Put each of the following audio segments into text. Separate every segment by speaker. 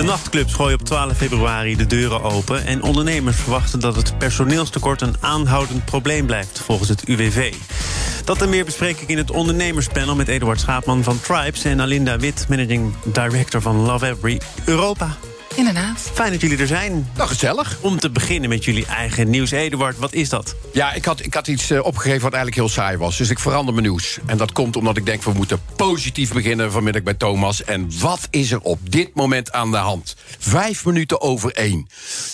Speaker 1: De nachtclubs gooien op 12 februari de deuren open... en ondernemers verwachten dat het personeelstekort een aanhoudend probleem blijft, volgens het UWV. Dat en meer bespreek ik in het ondernemerspanel met Eduard Schaapman van Tribes... en Alinda Wit, managing director van Love Every Europa.
Speaker 2: Inderdaad.
Speaker 1: Fijn dat jullie er zijn.
Speaker 3: Nou, gezellig.
Speaker 1: Om te beginnen met jullie eigen nieuws. Eduard, wat is dat?
Speaker 3: Ja, ik had, ik had iets eh, opgegeven wat eigenlijk heel saai was. Dus ik verander mijn nieuws. En dat komt omdat ik denk, we moeten positief beginnen vanmiddag bij Thomas. En wat is er op dit moment aan de hand? Vijf minuten over één.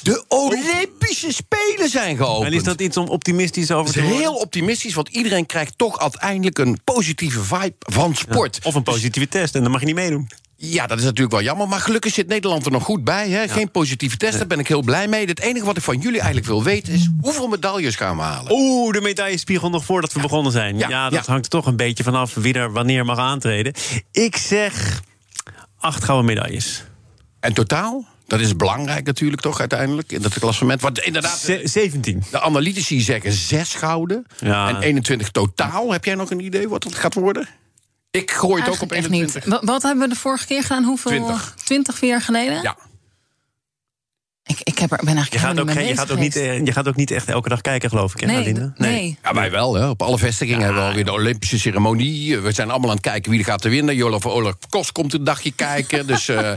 Speaker 3: De Olympische Spelen zijn geopend.
Speaker 1: En is dat iets om optimistisch over
Speaker 3: Dat
Speaker 1: te
Speaker 3: is
Speaker 1: worden?
Speaker 3: heel optimistisch, want iedereen krijgt toch uiteindelijk een positieve vibe van sport.
Speaker 1: Of een positieve test en dan mag je niet meedoen.
Speaker 3: Ja, dat is natuurlijk wel jammer. Maar gelukkig zit Nederland er nog goed bij. Hè? Geen positieve test, daar ben ik heel blij mee. Het enige wat ik van jullie eigenlijk wil weten is... hoeveel medailles gaan we halen?
Speaker 1: Oeh, de medaillespiegel nog voordat we begonnen zijn. Ja,
Speaker 3: Ja,
Speaker 1: dat hangt er toch een beetje vanaf wie er wanneer mag aantreden. Ik zeg acht gouden medailles.
Speaker 3: En totaal? Dat is belangrijk natuurlijk toch uiteindelijk in dat klassement. Want inderdaad,
Speaker 1: Ze- 17.
Speaker 3: de analytici zeggen zes gouden en 21 totaal. Heb jij nog een idee wat het gaat worden? Ik gooi het ook op
Speaker 2: Eigenlijk echt
Speaker 3: 21.
Speaker 2: niet. Wa- Wat hebben we de vorige keer gedaan? Hoeveel?
Speaker 3: 20.
Speaker 2: 20 jaar geleden?
Speaker 3: Ja.
Speaker 2: Ik, ik heb er, ben eigenlijk
Speaker 1: Je gaat, ook, geen- je, gaat ook niet, eh, je gaat ook niet echt elke dag kijken, geloof ik, hè,
Speaker 2: Nee, d- nee.
Speaker 3: Ja, wij wel. Hè. Op alle vestigingen hebben we alweer de Olympische ceremonie. We zijn allemaal aan het kijken wie er gaat te winnen. Jolof Olaf Kos komt een dagje kijken. Dus eh,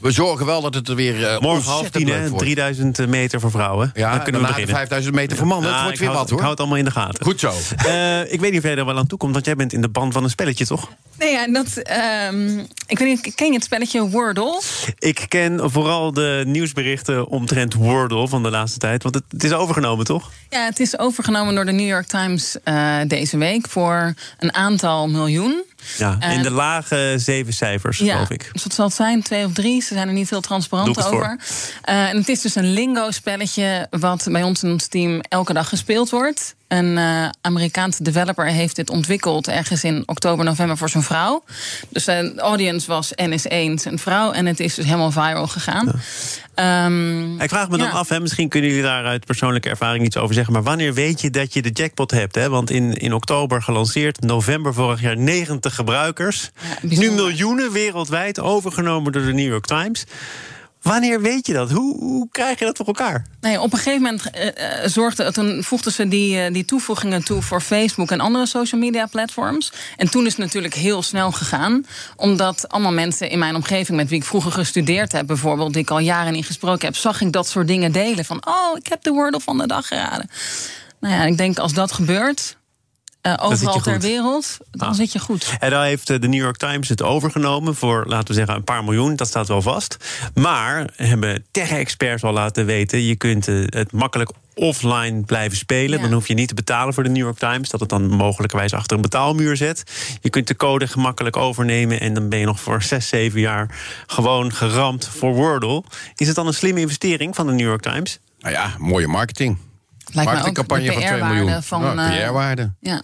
Speaker 3: we zorgen wel dat het er weer eh,
Speaker 1: Morgen half tien, hè,
Speaker 3: wordt.
Speaker 1: 3000 meter voor vrouwen.
Speaker 3: Ja,
Speaker 1: dan kunnen we beginnen.
Speaker 3: 5000 meter voor mannen.
Speaker 1: Ja,
Speaker 3: het wordt
Speaker 1: ik
Speaker 3: weer
Speaker 1: hou-
Speaker 3: wat hoor.
Speaker 1: Ik hou het allemaal in de gaten.
Speaker 3: Goed zo.
Speaker 1: Eh, ik weet niet of jij er wel aan toe komt, want jij bent in de band van een spelletje, toch?
Speaker 2: Nee, ja, dat, ehm, ik weet niet, ken je het spelletje Wordle?
Speaker 1: Ik ken vooral de nieuwsberichten omtrent Wordle van de laatste tijd. Want het, het is overgenomen, toch?
Speaker 2: Ja, het is overgenomen door de New York Times eh, deze week voor een aantal miljoen.
Speaker 1: Ja, in
Speaker 2: En-
Speaker 1: de lage zeven cijfers,
Speaker 2: Ja,
Speaker 1: geloof ik.
Speaker 2: dus wat zal het zijn? Twee of drie? Ze zijn er niet heel transparant
Speaker 1: Doe ik het
Speaker 2: over. Eh, en het is dus een lingo-spelletje wat bij ons in ons team elke dag gespeeld wordt. Een eh, Amerikaanse developer heeft dit ontwikkeld ergens in oktober, november voor zijn vrouw. Dus de audience was NS1 zijn vrouw en het is dus helemaal viral gegaan. Ehm,
Speaker 1: Ik vraag me dan af, hè, misschien kunnen jullie daar uit persoonlijke ervaring iets over zeggen. Maar wanneer weet je dat je de jackpot hebt? Hè? Want in, in oktober gelanceerd, november vorig jaar 90 gebruikers. nu miljoenen wereldwijd, overgenomen door de New York Times. Wanneer weet je dat? Hoe, hoe krijg je dat voor elkaar?
Speaker 2: Nee, op een gegeven moment eh, eh, zorgde, toen voegden ze die, eh, die toevoegingen toe voor Facebook en andere social media platforms. En toen is het natuurlijk heel snel gegaan. Omdat allemaal mensen in mijn omgeving met wie ik vroeger gestudeerd heb, bijvoorbeeld, die ik al jaren niet gesproken heb, zag ik dat soort dingen delen. Van oh, ik heb de Wordle van de dag geraden. Nou ja, ik denk als dat gebeurt, eh,
Speaker 1: zit
Speaker 2: overal
Speaker 1: je
Speaker 2: ter wereld, dan
Speaker 1: Ah.
Speaker 2: zit je goed.
Speaker 1: En dan heeft eh, de New York Times het overgenomen voor, laten we zeggen, een paar miljoen. Dat staat wel vast. Maar hebben tech-experts al laten weten... je kunt eh, het makkelijk offline blijven spelen.
Speaker 2: Ja.
Speaker 1: Dan hoef je niet te betalen voor de New York Times. Dat het dan mogelijkerwijs achter een betaalmuur zet. Je kunt de code gemakkelijk overnemen... en dan ben je nog voor zes, zeven jaar gewoon geramd voor Wordle. Is het dan een slimme investering van de New York Times?
Speaker 3: Nou ja, mooie marketing.
Speaker 2: Lijkt mij ook
Speaker 3: Marketingcampagne
Speaker 2: de
Speaker 3: van 2 miljoen.
Speaker 2: Van,
Speaker 3: PR-waarde.
Speaker 2: Ja.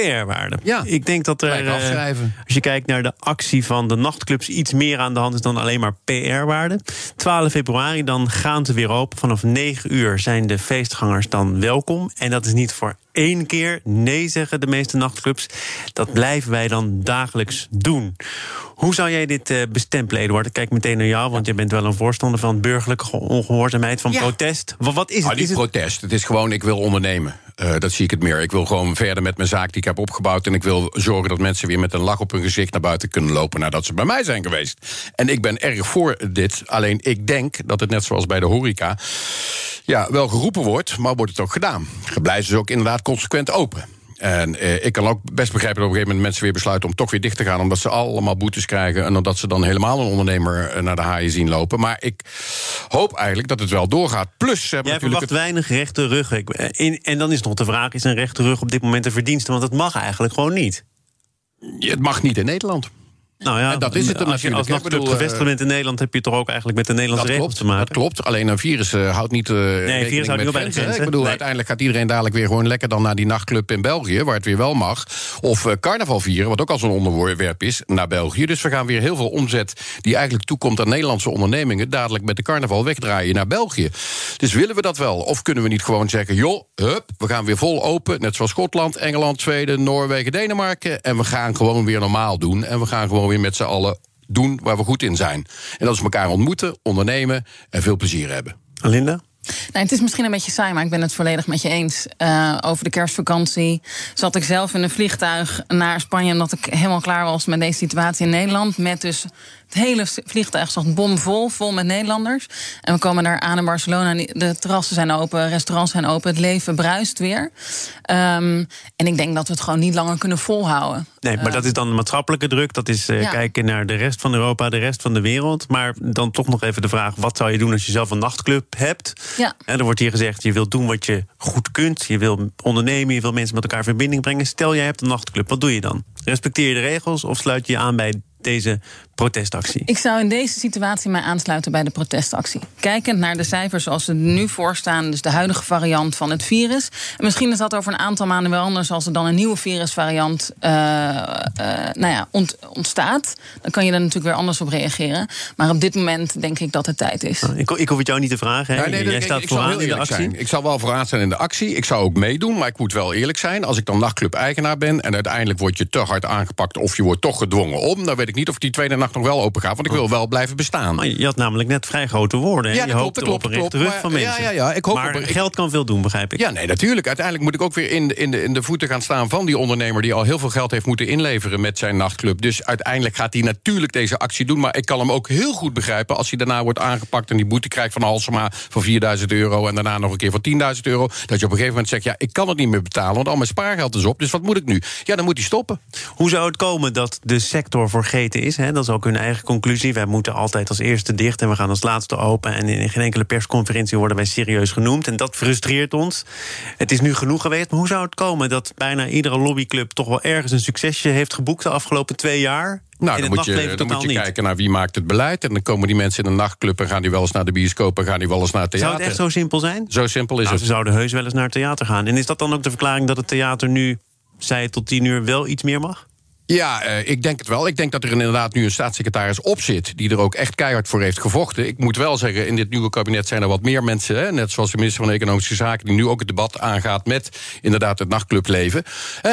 Speaker 1: PR-waarde.
Speaker 3: Ja.
Speaker 1: Ik denk dat er, eh,
Speaker 3: afschrijven.
Speaker 1: als je kijkt naar de actie van de nachtclubs, iets meer aan de hand is dan alleen maar PR-waarde. 12 februari, dan gaan ze weer open. Vanaf 9 uur zijn de feestgangers dan welkom. En dat is niet voor één keer. Nee, zeggen de meeste nachtclubs. Dat blijven wij dan dagelijks doen. Hoe zou jij dit eh, bestempelen, Eduard? Ik kijk meteen naar jou, want je bent wel een voorstander van burgerlijke ongehoorzaamheid, van
Speaker 3: Ja.
Speaker 1: protest. Wat, wat is het?
Speaker 3: Ah, niet
Speaker 1: is het
Speaker 3: protest. Het is gewoon, ik wil ondernemen. Eh, dat zie ik het meer. Ik wil gewoon verder met mijn zaak die ik heb opgebouwd. En ik wil zorgen dat mensen weer met een lach op hun gezicht naar buiten kunnen lopen nadat ze bij mij zijn geweest. En ik ben erg voor dit. Alleen ik denk dat het net zoals bij de horeca. Ja, wel geroepen wordt, maar wordt het ook gedaan. Blijven ze ook inderdaad consequent open. En eh, ik kan ook best begrijpen dat op een gegeven moment mensen weer besluiten om toch weer dicht te gaan. Omdat ze allemaal boetes krijgen. En omdat ze dan helemaal een ondernemer eh, naar de haaien zien lopen. Maar ik hoop eigenlijk dat het wel doorgaat. Plus,
Speaker 1: Jij
Speaker 3: natuurlijk.
Speaker 1: verwacht weinig rechte. Ik- eh, En dan is nog de vraag: is een rechte rug op dit moment een verdienste? Want het mag eigenlijk gewoon niet.
Speaker 3: het, het mag niet in Nederland.
Speaker 1: Nou ja,
Speaker 3: En dat is het dan
Speaker 1: als je als nachtclub gevestigd bent in Nederland... heb je toch ook eigenlijk met de Nederlandse
Speaker 3: Dat
Speaker 1: regels
Speaker 3: klopt,
Speaker 1: te maken.
Speaker 3: dat klopt. Alleen een virus eh, houdt niet. eh rekening
Speaker 1: virus houdt niet op bij de.
Speaker 3: Ik bedoel,
Speaker 1: Nee.
Speaker 3: uiteindelijk gaat iedereen dadelijk weer gewoon lekker dan naar die nachtclub in België, waar het weer wel mag. Of eh, carnaval vieren, wat ook al zo'n onderwerp is, naar België. Dus we gaan weer heel veel omzet die eigenlijk toekomt aan Nederlandse ondernemingen, dadelijk met de carnaval wegdraaien naar België. Dus willen we dat wel? Of kunnen we niet gewoon zeggen, joh, hup, we gaan weer vol open, net zoals Schotland, Engeland, Zweden, Noorwegen, Denemarken. En we gaan gewoon weer normaal doen. En we gaan gewoon weer met z'n allen doen waar we goed in zijn. En dat is elkaar ontmoeten, ondernemen en veel plezier hebben.
Speaker 1: Linda?
Speaker 2: Nou, het is misschien een beetje saai, maar ik ben het volledig met je eens. Eh, over de kerstvakantie zat ik zelf in een vliegtuig naar Spanje... omdat ik helemaal klaar was met deze situatie in Nederland. Met dus het hele vliegtuig zat bomvol, vol met Nederlanders. En we komen daar aan in Barcelona. De terrassen zijn open, restaurants zijn open. Het leven bruist weer. Ehm, en ik denk dat we het gewoon niet langer kunnen volhouden.
Speaker 1: Nee, maar dat is dan de maatschappelijke druk. Dat is eh,
Speaker 2: Ja.
Speaker 1: kijken naar de rest van Europa, de rest van de wereld. Maar dan toch nog even de vraag: wat zou je doen als je zelf een nachtclub hebt?
Speaker 2: Ja.
Speaker 1: En er wordt hier gezegd: je wilt doen wat je goed kunt. Je wil ondernemen, je wil mensen met elkaar in verbinding brengen. Stel, jij hebt een nachtclub. Wat doe je dan? Respecteer je de regels of sluit je je aan bij deze protestactie?
Speaker 2: Ik zou in deze situatie mij aansluiten bij de protestactie. Kijkend naar de cijfers zoals ze er nu voor staan, dus de huidige variant van het virus. En misschien is dat over een aantal maanden wel anders als er dan een nieuwe virusvariant eh, eh, nou ja, ont- ontstaat. Dan kan je daar natuurlijk weer anders op reageren. Maar op dit moment denk ik dat het tijd is.
Speaker 1: Ik, ik hoef het jou niet te vragen. Hè?
Speaker 3: Ja, nee,
Speaker 1: jij staat
Speaker 3: ik
Speaker 1: vooraan in de
Speaker 3: eerlijk
Speaker 1: actie.
Speaker 3: zijn. Ik zal wel vooraan staan in de actie. Ik zou ook meedoen, maar ik moet wel eerlijk zijn. Als ik dan nachtclub-eigenaar ben en uiteindelijk word je te hard aangepakt... of je wordt toch gedwongen om, dan weet ik niet of die tweede nacht nog wel open gaat. Want ik wil wel blijven bestaan.
Speaker 1: Maar je had namelijk net vrij grote woorden. hè?
Speaker 3: Ja,
Speaker 1: je hoopt op een rechte rug van mensen.
Speaker 3: ja, ja, ja, ik hoop
Speaker 1: maar
Speaker 3: op
Speaker 1: geld kan veel doen, begrijp ik.
Speaker 3: Ja, nee, natuurlijk. Uiteindelijk moet ik ook weer in de, in, de, in de voeten gaan staan van die ondernemer... die al heel veel geld heeft moeten inleveren met zijn nachtclub. Dus uiteindelijk gaat hij natuurlijk deze actie doen. Maar ik kan hem ook heel goed begrijpen als hij daarna wordt aangepakt... en die boete krijgt van Halsema van 4000 euro... en daarna nog een keer van 10.000 euro. Dat je op een gegeven moment zegt, ja, ik kan het niet meer betalen... want al mijn spaargeld is op, dus wat moet ik nu? Ja, dan moet hij stoppen.
Speaker 1: Hoe zou het komen dat de sector vergeten is? Hè? Dat is ook hun eigen conclusie. Wij moeten altijd als eerste dicht en we gaan als laatste open. En in geen enkele persconferentie worden wij serieus genoemd. En dat frustreert ons. Het is nu genoeg geweest. Maar hoe zou het komen dat bijna iedere lobbyclub toch wel ergens een succesje heeft geboekt de afgelopen twee jaar?
Speaker 3: Nou, dan moet je, dan moet je
Speaker 1: niet.
Speaker 3: kijken naar wie maakt het beleid. En dan komen die mensen in een nachtclub... en gaan die wel eens naar de bioscoop en gaan die wel eens naar het
Speaker 1: Zou
Speaker 3: theater.
Speaker 1: het echt zo simpel zijn?
Speaker 3: Zo simpel is
Speaker 1: Nou,
Speaker 3: het.
Speaker 1: ze zouden heus wel eens naar het theater gaan. En is dat dan ook de verklaring dat het theater nu, het tot tien uur, wel iets meer mag?
Speaker 3: Ja, eh, ik denk het wel. Ik denk dat er inderdaad nu een staatssecretaris op zit... die er ook echt keihard voor heeft gevochten. Ik moet wel zeggen, in dit nieuwe kabinet zijn er wat meer mensen... Hè, net zoals de minister van Economische Zaken... die nu ook het debat aangaat met inderdaad het nachtclubleven.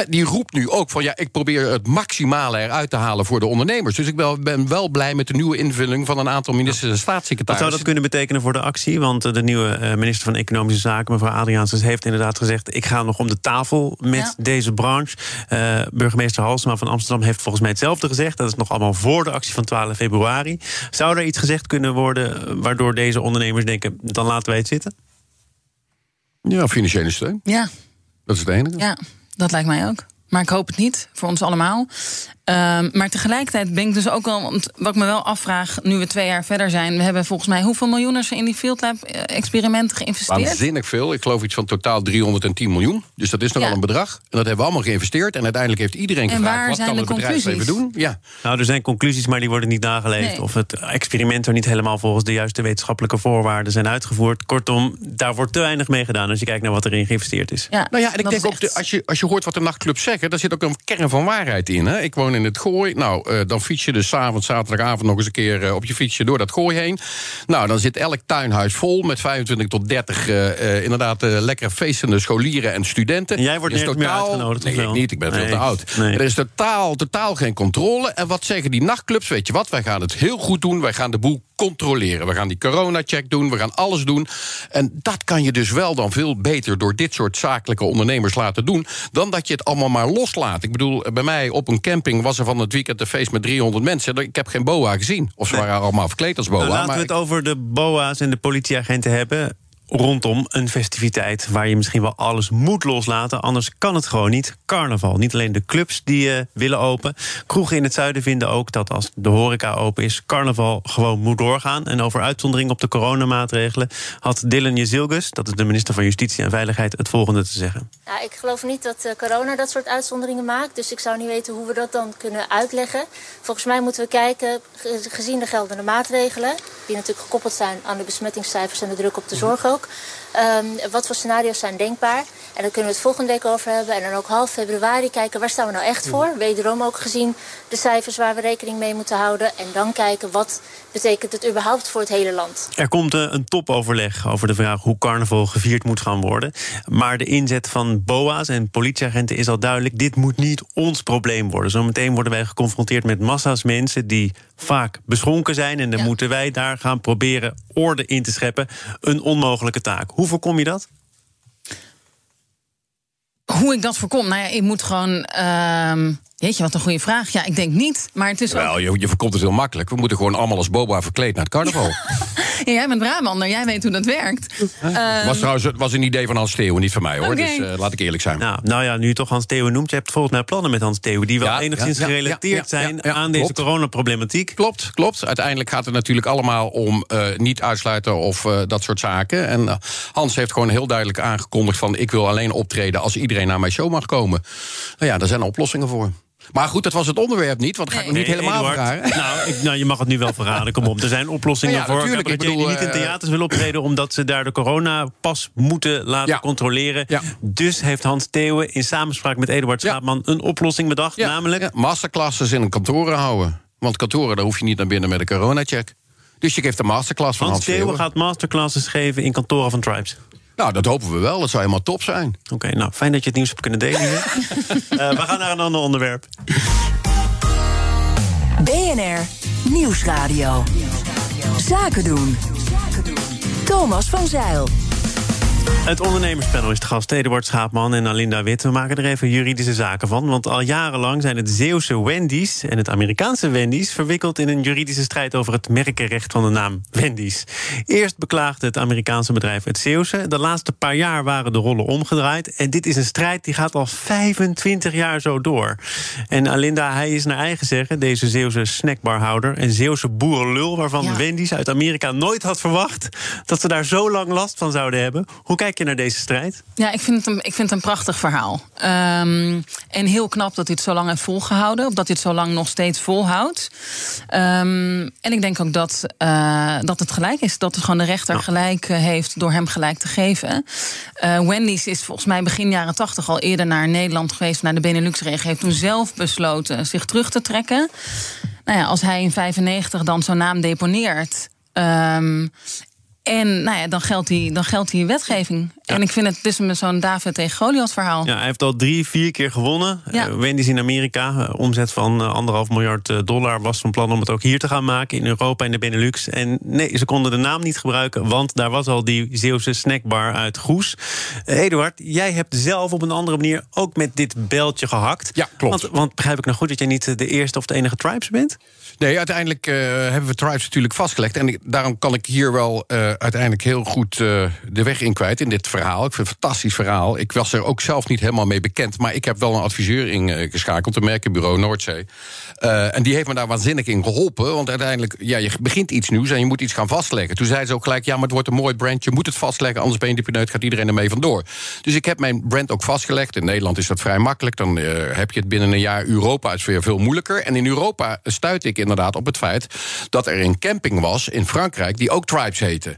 Speaker 3: Die roept nu ook van... ja, ik probeer het maximale eruit te halen voor de ondernemers. Dus ik wel- ben wel blij met de nieuwe invulling... van een aantal ministers en
Speaker 1: Wat
Speaker 3: staatssecretarissen.
Speaker 1: zou dat kunnen betekenen voor de actie? Want eh, de nieuwe eh, minister van Economische Zaken, mevrouw Adriaansens, heeft inderdaad gezegd: ik ga nog om de tafel met
Speaker 2: Ja.
Speaker 1: deze branche. Eh, burgemeester Halsema van Amsterdam heeft volgens mij hetzelfde gezegd. Dat is nog allemaal voor de actie van 12 februari. Zou er iets gezegd kunnen worden eh, waardoor deze ondernemers denken: dan laten wij het zitten?
Speaker 3: Ja, financiële steun.
Speaker 2: Ja,
Speaker 3: Dat is het enige.
Speaker 2: ja, dat lijkt mij ook. Maar ik hoop het niet, voor ons allemaal. Ehm, maar tegelijkertijd ben ik dus ook wel... Want wat ik me wel afvraag, nu we twee jaar verder zijn... we hebben volgens mij hoeveel miljoenen er in die Field Lab eh, experimenten geïnvesteerd?
Speaker 3: Waanzinnig veel. Ik geloof iets van totaal 310 miljoen. Dus dat is nogal
Speaker 2: Ja.
Speaker 3: een bedrag. En dat hebben we allemaal geïnvesteerd. En uiteindelijk heeft iedereen
Speaker 2: En
Speaker 3: gevraagd...
Speaker 2: waar
Speaker 3: wat
Speaker 2: zijn
Speaker 3: kan
Speaker 2: de
Speaker 3: het bedrijfsleven doen?
Speaker 2: conclusies?
Speaker 3: Ja.
Speaker 1: Nou, er zijn conclusies, maar die worden niet nageleefd.
Speaker 2: Nee.
Speaker 1: Of het experiment er niet helemaal volgens de juiste wetenschappelijke voorwaarden zijn uitgevoerd. Kortom, daar wordt te weinig mee gedaan als je kijkt naar wat erin geïnvesteerd is.
Speaker 2: Ja,
Speaker 3: Nou ja, en ik denk ook, de, als, je, als je hoort wat de nachtclubs zeggen... daar zit ook een kern van waarheid in. Hè? Ik woon in het Gooi. Nou, eh, dan fiets je dus 's avonds, zaterdagavond... nog eens een keer eh, op je fietsje door dat Gooi heen. Nou, dan zit elk tuinhuis vol met 25 tot 30... eh, inderdaad lekker feestende scholieren en studenten.
Speaker 1: En jij wordt nergens meer uitgenodigd,
Speaker 3: Nee, ik niet. Ik ben veel
Speaker 1: Nee.
Speaker 3: te oud.
Speaker 1: Nee.
Speaker 3: Er is totaal, totaal geen controle. En wat zeggen die nachtclubs? Weet je wat? Wij gaan het heel goed doen. Wij gaan de boel controleren. We gaan die corona-check doen. We gaan alles doen. En dat kan je dus wel dan veel beter door dit soort zakelijke ondernemers laten doen. dan dat je het allemaal maar loslaat. Ik bedoel, bij mij op een camping was er van het weekend een feest met 300 mensen. Ik heb geen boa gezien. Of ze waren allemaal verkleed als boa.
Speaker 1: Nou, laten
Speaker 3: maar
Speaker 1: we het over de BOA's en de politieagenten hebben. Rondom een festiviteit waar je misschien wel alles moet loslaten. Anders kan het gewoon niet. Carnaval. Niet alleen de clubs die uh, willen open. Kroegen in het zuiden vinden ook dat als de horeca open is, carnaval gewoon moet doorgaan. En over uitzondering op de coronamaatregelen had Dylan Jezilgus, dat is de minister van Justitie en Veiligheid, het volgende te zeggen.
Speaker 4: Ja, ik geloof niet dat uh, corona dat soort uitzonderingen maakt. Dus ik zou niet weten hoe we dat dan kunnen uitleggen. Volgens mij moeten we kijken, gezien de geldende maatregelen, die natuurlijk gekoppeld zijn aan de besmettingscijfers en de druk op de zorg ook. Um, wat voor scenario's zijn denkbaar? En daar kunnen we het volgende week over hebben. En dan ook half februari kijken waar staan we nou echt voor. Wederom ook gezien de cijfers waar we rekening mee moeten houden. En dan kijken wat betekent het überhaupt voor het hele land.
Speaker 1: Er komt eh, een topoverleg over de vraag hoe carnaval gevierd moet gaan worden. Maar de inzet van BOA's en politieagenten is al duidelijk. Dit moet niet ons probleem worden. Zometeen worden wij geconfronteerd met massa's mensen die vaak beschonken zijn. En dan moeten wij daar gaan proberen orde in te scheppen. Een onmogelijke taak. Hoe voorkom je dat?
Speaker 2: Hoe ik dat voorkom? Nou ja, ik moet gewoon. Uh, Jeetje, wat een goede vraag. Ja, ik denk niet. Maar het is
Speaker 3: Wel, ook... je, je voorkomt het heel makkelijk. We moeten gewoon allemaal als boba verkleed naar het carnaval.
Speaker 2: ja, jij bent Brabander, jij weet hoe dat werkt.
Speaker 3: Het was trouwens was een idee van Hans Theeuwen, niet van mij hoor. Dus uh, laat ik eerlijk zijn.
Speaker 1: Nou, nou ja, nu je toch Hans Theeuwen noemt, je hebt volgens mij plannen met Hans Theeuwen... die wel ja, enigszins ja, gerelateerd zijn aan deze coronaproblematiek.
Speaker 3: Klopt, klopt. Uiteindelijk gaat het natuurlijk allemaal om uh, niet uitsluiten of uh, dat soort zaken. En Hans heeft gewoon heel duidelijk aangekondigd van... ik wil alleen optreden als iedereen naar mijn show mag komen. Nou ja, daar zijn oplossingen voor. Maar goed, dat was het onderwerp niet, want dat ga ik nog niet helemaal vragen.
Speaker 1: Nou, ik, nou, je mag het nu wel verraden. Kom op, er zijn oplossingen ja, voor. Natuurlijk, ik bedoel, niet in theaters willen optreden... omdat ze daar de coronapas moeten laten controleren. Dus heeft Hans Theeuwen in samenspraak met Eduard Schaapman... een oplossing bedacht, namelijk...
Speaker 3: masterclasses in kantoren houden. Want kantoren, daar hoef je niet naar binnen met een coronacheck. Dus je geeft een masterclass van Hans,
Speaker 1: Hans Theeuwen. gaat masterclasses geven in kantoren van Tribes.
Speaker 3: Nou, dat hopen we wel. Dat zou helemaal top zijn.
Speaker 1: Oké, nou, fijn dat je het nieuws hebt kunnen delen. uh, we gaan naar een ander onderwerp.
Speaker 5: BNR Nieuwsradio. Zaken doen. Thomas van Zeil.
Speaker 1: Het ondernemerspanel is de gast Eduard Schaapman en Alinda Wit. We maken er even juridische zaken van. Want al jarenlang zijn het Zeeuwse Wendy's en het Amerikaanse Wendy's... verwikkeld in een juridische strijd over het merkenrecht van de naam Wendy's. Eerst beklaagde het Amerikaanse bedrijf het Zeeuwse. De laatste paar jaar waren de rollen omgedraaid. En dit is een strijd die gaat al 25 jaar zo door. En Alinda, hij is naar eigen zeggen, deze Zeeuwse snackbarhouder... en Zeeuwse boerenlul, waarvan Wendy's uit Amerika nooit had verwacht... dat ze daar zo lang last van zouden hebben. Hoe kijk je naar deze strijd?
Speaker 2: Ja, ik vind het een, ik vind het een prachtig verhaal. Um, en heel knap dat hij het zo lang heeft volgehouden. Of dat hij het zo lang nog steeds volhoudt. Um, en ik denk ook dat, uh, dat het gelijk is. Dat het gewoon de rechter gelijk eh, heeft door hem gelijk te geven. Uh, Wendy's is volgens mij begin jaren tachtig al eerder naar Nederland geweest. Naar de Benelux-regio. Heeft toen zelf besloten zich terug te trekken. Nou ja, als hij in 95 dan zo'n naam deponeert. Um, en nou ja, dan geldt die, dan geldt die wetgeving. En ik vind het dus met zo'n David tegen Goliath verhaal.
Speaker 1: Ja, hij heeft al drie, vier keer gewonnen. Ja. Uh, Wendy's in Amerika, uh, omzet van uh, anderhalf miljard dollar... was van plan om het ook hier te gaan maken, in Europa en de Benelux. En nee, ze konden de naam niet gebruiken... want daar was al die Zeeuwse snackbar uit Goes. Eduard, jij hebt zelf op een andere manier ook met dit beltje gehakt.
Speaker 3: Ja, klopt.
Speaker 1: Want, want begrijp ik nou goed dat jij niet de eerste of de enige Tribes bent?
Speaker 3: Nee, uiteindelijk hebben we Tribes natuurlijk vastgelegd. En daarom kan ik hier wel uiteindelijk heel goed de weg in kwijt in dit verhaal. Ik vind het een fantastisch verhaal. Ik was er ook zelf niet helemaal mee bekend. Maar ik heb wel een adviseur ingeschakeld, een merkenbureau Noordzee. En die heeft me daar waanzinnig in geholpen. Want uiteindelijk, ja, je begint iets nieuws en je moet iets gaan vastleggen. Toen zei ze ook gelijk, ja, maar het wordt een mooi brand. Je moet het vastleggen, anders ben je pineut, gaat iedereen ermee vandoor. Dus ik heb mijn brand ook vastgelegd. In Nederland is dat vrij makkelijk. Dan heb je het binnen een jaar. Europa is weer veel moeilijker. En in Europa stuit ik inderdaad op het feit... dat er een camping was in Frankrijk die ook Tribes heette.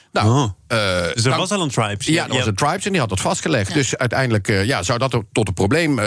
Speaker 1: Nou, oh. Uh, dus er was al een Tribes?
Speaker 3: Ja, er was een Tribes en die had dat vastgelegd. Dus uiteindelijk uh, ja, zou dat tot een probleem uh,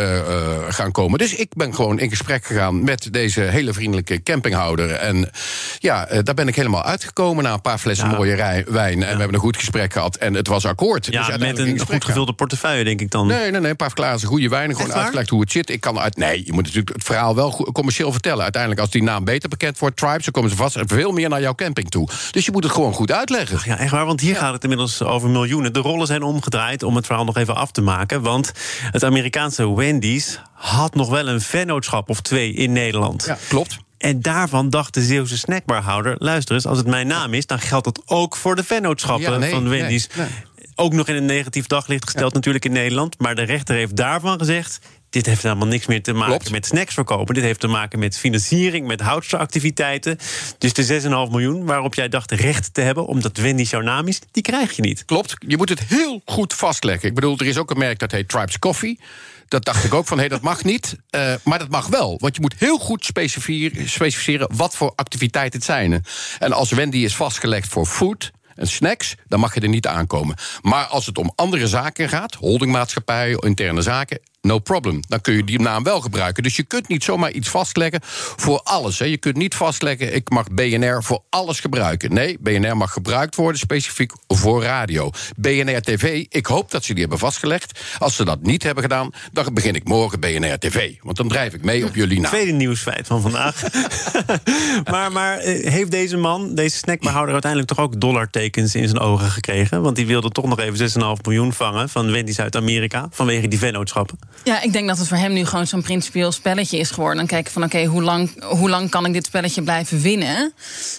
Speaker 3: gaan komen. Dus ik ben gewoon in gesprek gegaan met deze hele vriendelijke campinghouder. En ja, daar ben ik helemaal uitgekomen na een paar flessen mooie rij, wijn. En we hebben een goed gesprek gehad en het was akkoord.
Speaker 1: Ja, dus met een goed gevulde portefeuille, denk ik dan.
Speaker 3: Nee, nee, nee, een paar glazen goede wijn. Gewoon uitgelegd hoe het zit. Ik kan uit. Nee, je moet natuurlijk het verhaal wel commercieel vertellen. Uiteindelijk, als die naam beter bekend wordt, Tribes, dan komen ze vast veel meer naar jouw camping toe. Dus je moet het gewoon goed uitleggen.
Speaker 1: ja, echt waar, want hier gaat het inmiddels over miljoenen. De rollen zijn omgedraaid om het verhaal nog even af te maken. Want het Amerikaanse Wendy's had nog wel een vennootschap of twee in Nederland.
Speaker 3: Ja, klopt.
Speaker 1: En daarvan dacht de Zeeuwse snackbarhouder... luister eens, als het mijn naam is... dan geldt dat ook voor de vennootschappen
Speaker 3: Ja, nee,
Speaker 1: van Wendy's.
Speaker 3: nee.
Speaker 1: Ook nog in een negatief daglicht gesteld natuurlijk in Nederland. Maar de rechter heeft daarvan gezegd... dit heeft helemaal niks meer te maken
Speaker 3: Klopt.
Speaker 1: met snacks verkopen. Dit heeft te maken met financiering, met houtsteractiviteiten. Dus de 6,5 miljoen waarop jij dacht recht te hebben... omdat Wendy's jouw naam is, die krijg je niet.
Speaker 3: Klopt, je moet het heel goed vastleggen. Ik bedoel, er is ook een merk dat heet Tribes Coffee. Dat dacht ik ook van, hé, dat mag niet. Eh, maar dat mag wel, want je moet heel goed specificeren... wat voor activiteiten het zijn. En als Wendy is vastgelegd voor food en snacks... dan mag je er niet aankomen. Maar als het om andere zaken gaat, holdingmaatschappijen, interne zaken... No problem. Dan kun je die naam wel gebruiken. Dus je kunt niet zomaar iets vastleggen voor alles. Hè. Je kunt niet vastleggen, ik mag BNR voor alles gebruiken. Nee, BNR mag gebruikt worden specifiek voor radio. BNR TV, ik hoop dat ze die hebben vastgelegd. Als ze dat niet hebben gedaan, dan begin ik morgen BNR TV. Want dan drijf ik mee op jullie naam.
Speaker 1: Tweede nieuwsfeit van vandaag. maar maar eh, heeft deze man, deze snackbehouder... uiteindelijk toch ook dollartekens in zijn ogen gekregen? Want die wilde toch nog even 6,5 miljoen vangen... van Wendy's uit Amerika, vanwege die vennootschappen.
Speaker 2: Ja, ik denk dat het voor hem nu gewoon zo'n principieel spelletje is geworden. Dan kijken van oké, hoe, lang, hoe lang kan ik dit spelletje blijven winnen?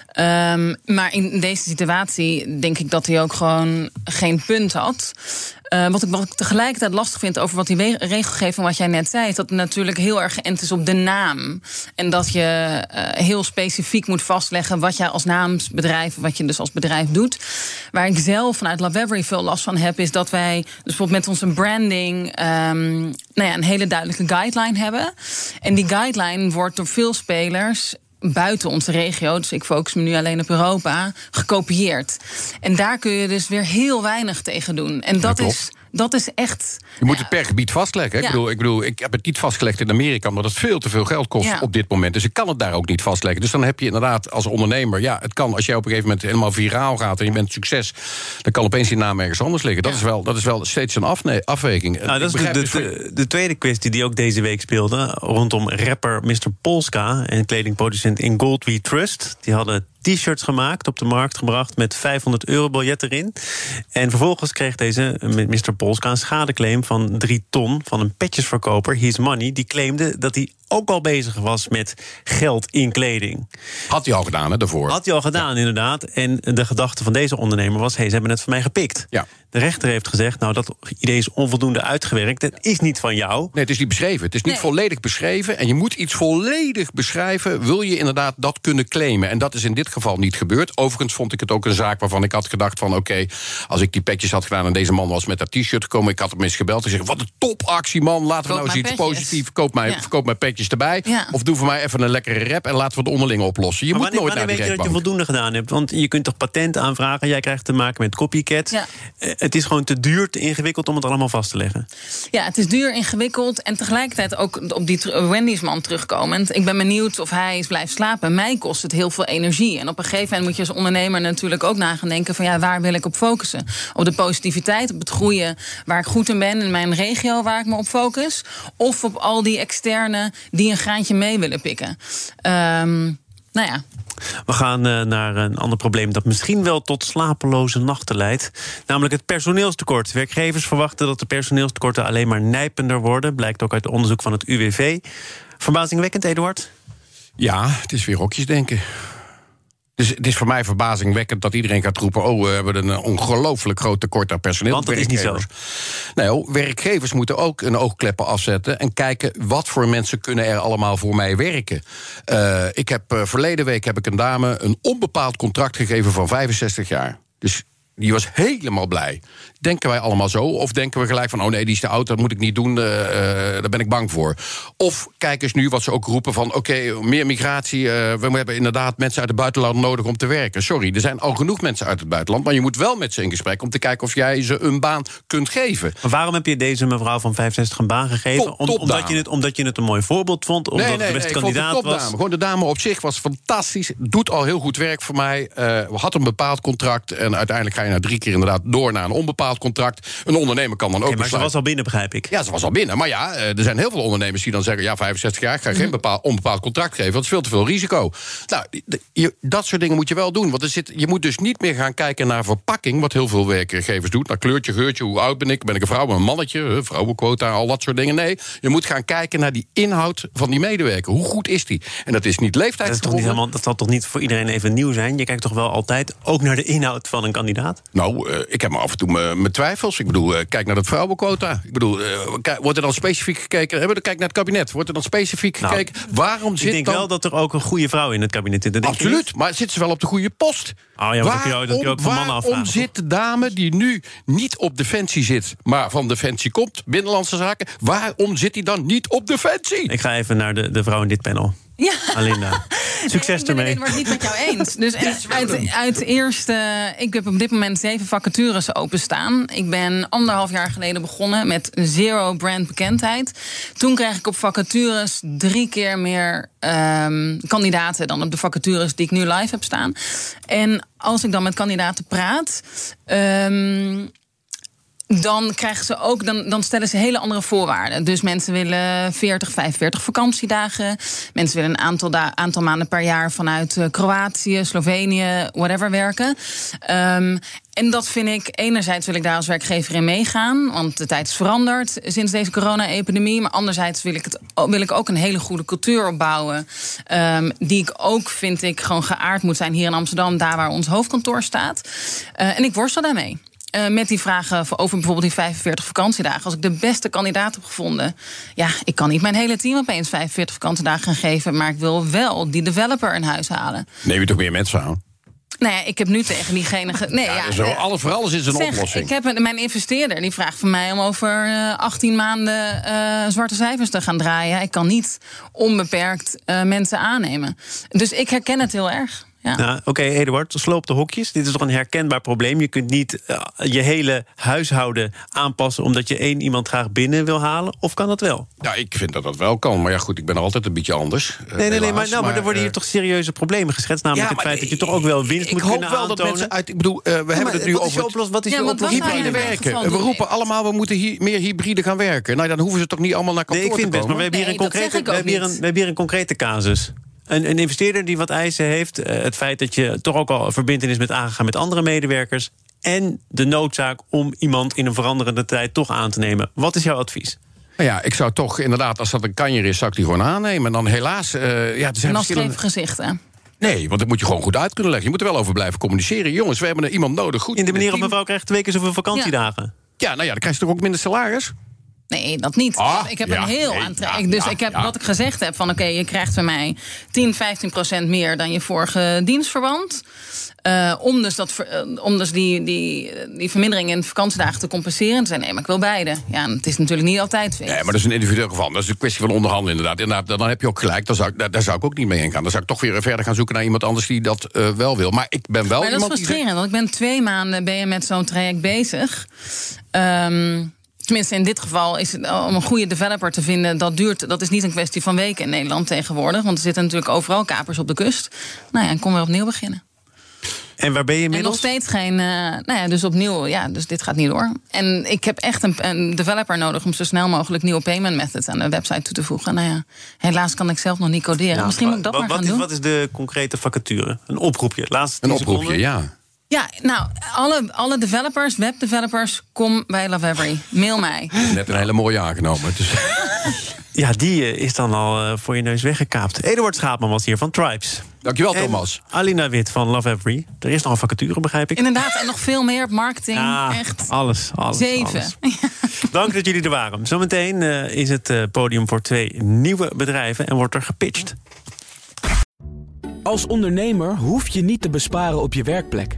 Speaker 2: Ehm, maar in deze situatie denk ik dat hij ook gewoon geen punt had. Eh, wat, ik, wat ik tegelijkertijd lastig vind over wat die regelgeving, wat jij net zei, is dat het natuurlijk heel erg geënt is op de naam. En dat je eh, heel specifiek moet vastleggen wat jij als naamsbedrijf, wat je dus als bedrijf doet. Waar ik zelf vanuit Lavevery veel last van heb, is dat wij dus bijvoorbeeld met onze branding ehm, nou ja, een hele duidelijke guideline hebben. En die guideline wordt door veel spelers buiten onze regio, dus ik focus me nu alleen op Europa, gekopieerd. En daar kun je dus weer heel weinig tegen doen. En dat, is, dat is echt.
Speaker 3: Je moet het per gebied vastleggen.
Speaker 2: Ja.
Speaker 3: Ik, bedoel, ik bedoel, ik heb het niet vastgelegd in Amerika, omdat het veel te veel geld kost
Speaker 2: Ja.
Speaker 3: op dit moment. Dus ik kan het daar ook niet vastleggen. Dus dan heb je inderdaad als ondernemer, ja, het kan als jij op een gegeven moment helemaal viraal gaat en je bent succes, dan kan opeens je naam ergens anders liggen. Dat, is, wel, dat is wel steeds een afweging.
Speaker 1: Nou, dat is de, de,
Speaker 3: dus voor-
Speaker 1: de, de tweede kwestie die ook deze week speelde... rondom rapper Mr. Polska en kledingproducent in Gold We Trust. Die hadden t-shirts gemaakt, op de markt gebracht... met 500 euro biljet erin. En vervolgens kreeg deze Mr. Polska een schadeclaim van 3 ton... van een petjesverkoper, His Money. Die claimde dat hij ook al bezig was met geld in kleding.
Speaker 3: Had hij al gedaan, hè, daarvoor.
Speaker 1: Had hij al gedaan, inderdaad. En de gedachte van deze ondernemer was... hey, ze hebben het van mij gepikt.
Speaker 3: Ja.
Speaker 1: De rechter heeft gezegd, nou, dat idee is onvoldoende uitgewerkt. Het is niet van jou.
Speaker 3: Nee, het is niet beschreven. Het is niet
Speaker 2: Nee.
Speaker 3: volledig beschreven. En je moet iets volledig beschrijven. Wil je inderdaad dat kunnen claimen? En dat is in dit geval niet gebeurd. Overigens vond ik het ook een zaak waarvan ik had gedacht van... oké, als ik die petjes had gedaan en deze man was met dat t-shirt gekomen... ik had hem eens gebeld en gezegd, wat een topactie man. Laten we
Speaker 2: Koop
Speaker 3: nou eens iets positiefs. Koop mij,
Speaker 2: Ja.
Speaker 3: koop mijn petjes erbij.
Speaker 2: Ja.
Speaker 3: Of doe voor mij even een lekkere rap en laten we het onderling oplossen. Je
Speaker 1: Maar
Speaker 3: moet
Speaker 1: wanneer,
Speaker 3: nooit
Speaker 1: wanneer
Speaker 3: naar
Speaker 1: weet je dat je voldoende gedaan hebt? Want je kunt toch patent aanvragen? Jij krijgt te maken met copycats.
Speaker 2: Ja.
Speaker 1: Eh, Het is gewoon te duur, te ingewikkeld om het allemaal vast te leggen.
Speaker 2: Ja, het is duur, ingewikkeld. En tegelijkertijd ook op die Wendy's man terugkomend. Ik ben benieuwd of hij is blijft slapen. Mij kost het heel veel energie. En op een gegeven moment moet je als ondernemer natuurlijk ook na gaan denken: van ja, waar wil ik op focussen? Op de positiviteit, op het groeien waar ik goed in ben, in mijn regio waar ik me op focus. Of op al die externe die een graantje mee willen pikken. Ehm, nou ja,
Speaker 1: We gaan eh, naar een ander probleem dat misschien wel tot slapeloze nachten leidt. Namelijk het personeelstekort. Werkgevers verwachten dat de personeelstekorten alleen maar nijpender worden. Blijkt ook uit onderzoek van het UWV. Verbazingwekkend, Eduard?
Speaker 3: Ja, het is weer hokjes denken. Dus het is voor mij verbazingwekkend dat iedereen gaat roepen... oh, we hebben een ongelooflijk groot tekort aan personeel.
Speaker 1: Want dat is niet zo.
Speaker 3: Nou, werkgevers moeten ook een oogkleppen afzetten... en kijken wat voor mensen kunnen er allemaal voor mij werken. Eh, ik heb, eh, verleden week heb ik een dame een onbepaald contract gegeven van 65 jaar. Dus die was helemaal blij. Denken wij allemaal zo? Of denken we gelijk van, oh nee, die is te oud, dat moet ik niet doen, eh, daar ben ik bang voor. Of kijk eens nu wat ze ook roepen van, oké, meer migratie, eh, we hebben inderdaad mensen uit het buitenland nodig om te werken. Sorry, er zijn al genoeg mensen uit het buitenland, maar je moet wel met ze in gesprek om te kijken of jij ze een baan kunt geven.
Speaker 1: Maar waarom heb je deze mevrouw van 65 een baan gegeven?
Speaker 3: Top-
Speaker 1: Om- omdat, je het, omdat je het een mooi voorbeeld vond? Omdat het de beste
Speaker 3: ik vond
Speaker 1: kandidaat was?
Speaker 3: Gewoon de dame op zich was fantastisch. Doet al heel goed werk voor mij. eh had een bepaald contract. En uiteindelijk ga je na drie keer inderdaad door naar een onbepaald contract. Een ondernemer kan dan ook
Speaker 1: Okay, maar ze was al binnen, begrijp ik.
Speaker 3: Ja, ze was al binnen. Maar ja, eh, er zijn heel veel ondernemers die dan zeggen... ja, 65 jaar, ik ga
Speaker 1: Mhm.
Speaker 3: geen bepaald, onbepaald contract geven... het is veel te veel risico. Nou, je, dat soort dingen moet je wel doen. Want er zit, je moet dus niet meer gaan kijken naar verpakking... wat heel veel werkgevers doen. Naar kleurtje, geurtje, hoe oud ben ik? Ben ik een vrouw, een mannetje? Vrouwenquota, al dat soort dingen. Nee, je moet gaan kijken naar die inhoud van die medewerker. Hoe goed is die? En dat is niet
Speaker 1: Dat, is toch niet helemaal, dat zal toch niet voor iedereen even nieuw zijn? Je kijkt toch wel altijd ook naar de inhoud van een kandidaat?
Speaker 3: Nou, eh, ik heb maar af en toe mijn mijn twijfels. Ik bedoel, eh, kijk naar dat vrouwenquota. Ik bedoel, eh, wordt er dan specifiek gekeken... Hebben we kijk naar het kabinet. Wordt er dan specifiek
Speaker 1: Nou,
Speaker 3: gekeken... waarom zit
Speaker 1: Ik denk
Speaker 3: dan...
Speaker 1: wel dat er ook een goede vrouw in het kabinet zit.
Speaker 3: Absoluut, maar zit ze wel op de goede post?
Speaker 1: Oh ja, maar dat kun je ook- van mannen
Speaker 3: waarom zit de dame die nu niet op Defensie zit... maar van Defensie komt, Binnenlandse Zaken... waarom zit die dan niet op Defensie?
Speaker 1: Ik ga even naar de, de vrouw in dit panel.
Speaker 2: Ja.
Speaker 1: Alinda. Succes
Speaker 2: ik ben
Speaker 1: ermee.
Speaker 2: het wordt niet met jou eens. Dus uit, uit eerste, ik heb op dit moment zeven vacatures openstaan. Ik ben anderhalf jaar geleden begonnen met zero brand bekendheid. Toen kreeg ik op vacatures drie keer meer ehm, kandidaten dan op de vacatures die ik nu live heb staan. En als ik dan met kandidaten praat. ehm, dan krijgen ze ook, dan, dan stellen ze hele andere voorwaarden. Dus mensen willen 40, 45 vakantiedagen. Mensen willen een aantal, aantal maanden per jaar vanuit eh, Kroatië, Slovenië, whatever werken. Ehm, en dat vind ik, enerzijds wil ik daar als werkgever in meegaan, want de tijd is veranderd sinds deze corona-epidemie. Maar anderzijds wil ik, het, wil ik ook een hele goede cultuur opbouwen. ehm, die ik ook, vind ik, gewoon geaard moet zijn hier in Amsterdam, daar waar ons hoofdkantoor staat. Eh, en ik worstel daarmee. Eh, met die vragen over bijvoorbeeld die 45 vakantiedagen. Als ik de beste kandidaat heb gevonden. Ja, ik kan niet mijn hele team opeens 45 vakantiedagen gaan geven. Maar ik wil wel die developer in huis halen.
Speaker 3: Neem je toch meer mensen aan?
Speaker 2: Nou ja, ik heb nu tegen diegene. ge- Nee, ja,
Speaker 3: Zo,
Speaker 2: eh,
Speaker 3: alles voor alles is een
Speaker 2: zeg,
Speaker 3: oplossing.
Speaker 2: Ik heb een, mijn investeerder die vraagt van mij om over eh, 18 maanden eh, zwarte cijfers te gaan draaien. Ik kan niet onbeperkt mensen aannemen. Dus ik herken het heel erg. Ja.
Speaker 1: Nou, Oké, Eduard, sloop de hokjes. Dit is toch een herkenbaar probleem. Je kunt niet eh, je hele huishouden aanpassen... omdat je één iemand graag binnen wil halen. Of kan dat wel?
Speaker 3: Ja, ik vind dat dat wel kan. Maar ja, goed, ik ben er altijd een beetje anders. eh,
Speaker 1: Nee, nee, nee, maar, nou, maar er worden hier
Speaker 3: eh,
Speaker 1: toch serieuze problemen geschetst. Namelijk
Speaker 3: ja,
Speaker 1: het feit dat je toch ook wel winst
Speaker 3: ik
Speaker 1: moet
Speaker 3: hoop
Speaker 1: kunnen
Speaker 3: wel dat
Speaker 1: aantonen.
Speaker 3: mensen uit... Ik bedoel, eh, we hebben het nu
Speaker 1: wat is
Speaker 3: over...
Speaker 1: je
Speaker 3: het
Speaker 1: oplossing? Wat is
Speaker 2: Ja, wat
Speaker 3: Hybride werken.
Speaker 2: geval
Speaker 3: We roepen allemaal, we moeten hier meer hybride gaan werken. Nou ja, dan hoeven ze toch niet allemaal naar
Speaker 1: Nee,
Speaker 3: kantoor
Speaker 1: ik vind
Speaker 3: te
Speaker 1: het best. Maar
Speaker 3: komen?
Speaker 2: Nee, ik
Speaker 1: we hebben hier een concrete casus. Een, een investeerder die wat eisen heeft. eh, het feit dat je toch ook al verbindenis met aangegaan met andere medewerkers. En de noodzaak om iemand in een veranderende tijd toch aan te nemen. Wat is jouw advies?
Speaker 3: Nou ja, ik zou toch inderdaad, als dat een kanjer is, zou ik die gewoon aannemen. En dan helaas, eh, ja, er zijn verschillende...
Speaker 2: scheef gezicht, hè?
Speaker 3: Nee, want dat moet je gewoon goed uit kunnen leggen. Je moet er wel over blijven communiceren. Jongens, we hebben er iemand nodig. Goed
Speaker 1: In de manier op
Speaker 3: team.
Speaker 1: mevrouw krijgt twee keer zoveel vakantiedagen.
Speaker 3: Ja, nou ja, dan krijg je toch ook minder salaris?
Speaker 2: Nee, dat niet.
Speaker 3: Ah,
Speaker 2: ik heb
Speaker 3: ja,
Speaker 2: een heel
Speaker 3: nee,
Speaker 2: aantrekkelijk.
Speaker 3: ja,
Speaker 2: dus
Speaker 3: ja,
Speaker 2: ik heb wat ik gezegd heb: van oké, je krijgt bij mij 10, 15 procent meer dan je vorige dienstverband. Eh, om dus, dat, eh, om dus die, die, die vermindering in vakantiedagen te compenseren. Te zeggen, nee, maar ik wil beide. Ja, het is natuurlijk niet altijd feest.
Speaker 3: Nee, maar dat is een individueel geval. Dat is een kwestie van onderhandelen inderdaad. inderdaad dan heb je ook gelijk. Daar zou, ik, daar, daar zou ik ook niet mee ingaan. Dan zou ik toch weer verder gaan zoeken naar iemand anders die dat eh, wel wil. Maar ik ben wel
Speaker 2: Maar dat is
Speaker 3: die...
Speaker 2: frustrerend, want ik ben twee maanden ben je met zo'n traject bezig. Ehm, tenminste, in dit geval is het om een goede developer te vinden. Dat duurt. Dat is niet een kwestie van weken in Nederland tegenwoordig. Want er zitten natuurlijk overal kapers op de kust. Nou ja, en kom weer opnieuw beginnen.
Speaker 1: En waar ben je
Speaker 2: En nog
Speaker 1: inmiddels?
Speaker 2: steeds geen. eh, nou ja, dus opnieuw. Ja, dus dit gaat niet door. En ik heb echt een, een developer nodig om zo snel mogelijk nieuwe payment methods aan de website toe te voegen. Nou ja, helaas kan ik zelf nog niet coderen.
Speaker 1: Ja,
Speaker 2: Misschien moet ik dat
Speaker 1: wat,
Speaker 2: maar gaan
Speaker 1: is,
Speaker 2: doen.
Speaker 1: Wat is de concrete vacature? Een oproepje. Laatste
Speaker 3: Een
Speaker 1: 10
Speaker 3: oproepje,
Speaker 1: seconden.
Speaker 3: ja.
Speaker 2: Ja, nou, alle, alle developers, webdevelopers, kom bij Love Every. Mail mij.
Speaker 3: Net een hele mooie aangenomen. Dus,
Speaker 1: Ja, die eh, is dan al eh, voor je neus weggekaapt. Eduard Schaapman was hier van Tribes.
Speaker 3: dankjewel,
Speaker 1: En
Speaker 3: Thomas.
Speaker 1: Alina Wit van Love Every. Er is nog een vacature, begrijp ik.
Speaker 2: Inderdaad, en nog veel meer op marketing.
Speaker 1: Ja,
Speaker 2: Echt.
Speaker 1: alles, alles.
Speaker 2: Zeven.
Speaker 1: alles. Dank dat jullie er waren. Zometeen eh, is het podium voor twee nieuwe bedrijven en wordt er gepitcht.
Speaker 6: Als ondernemer hoef je niet te besparen op je werkplek.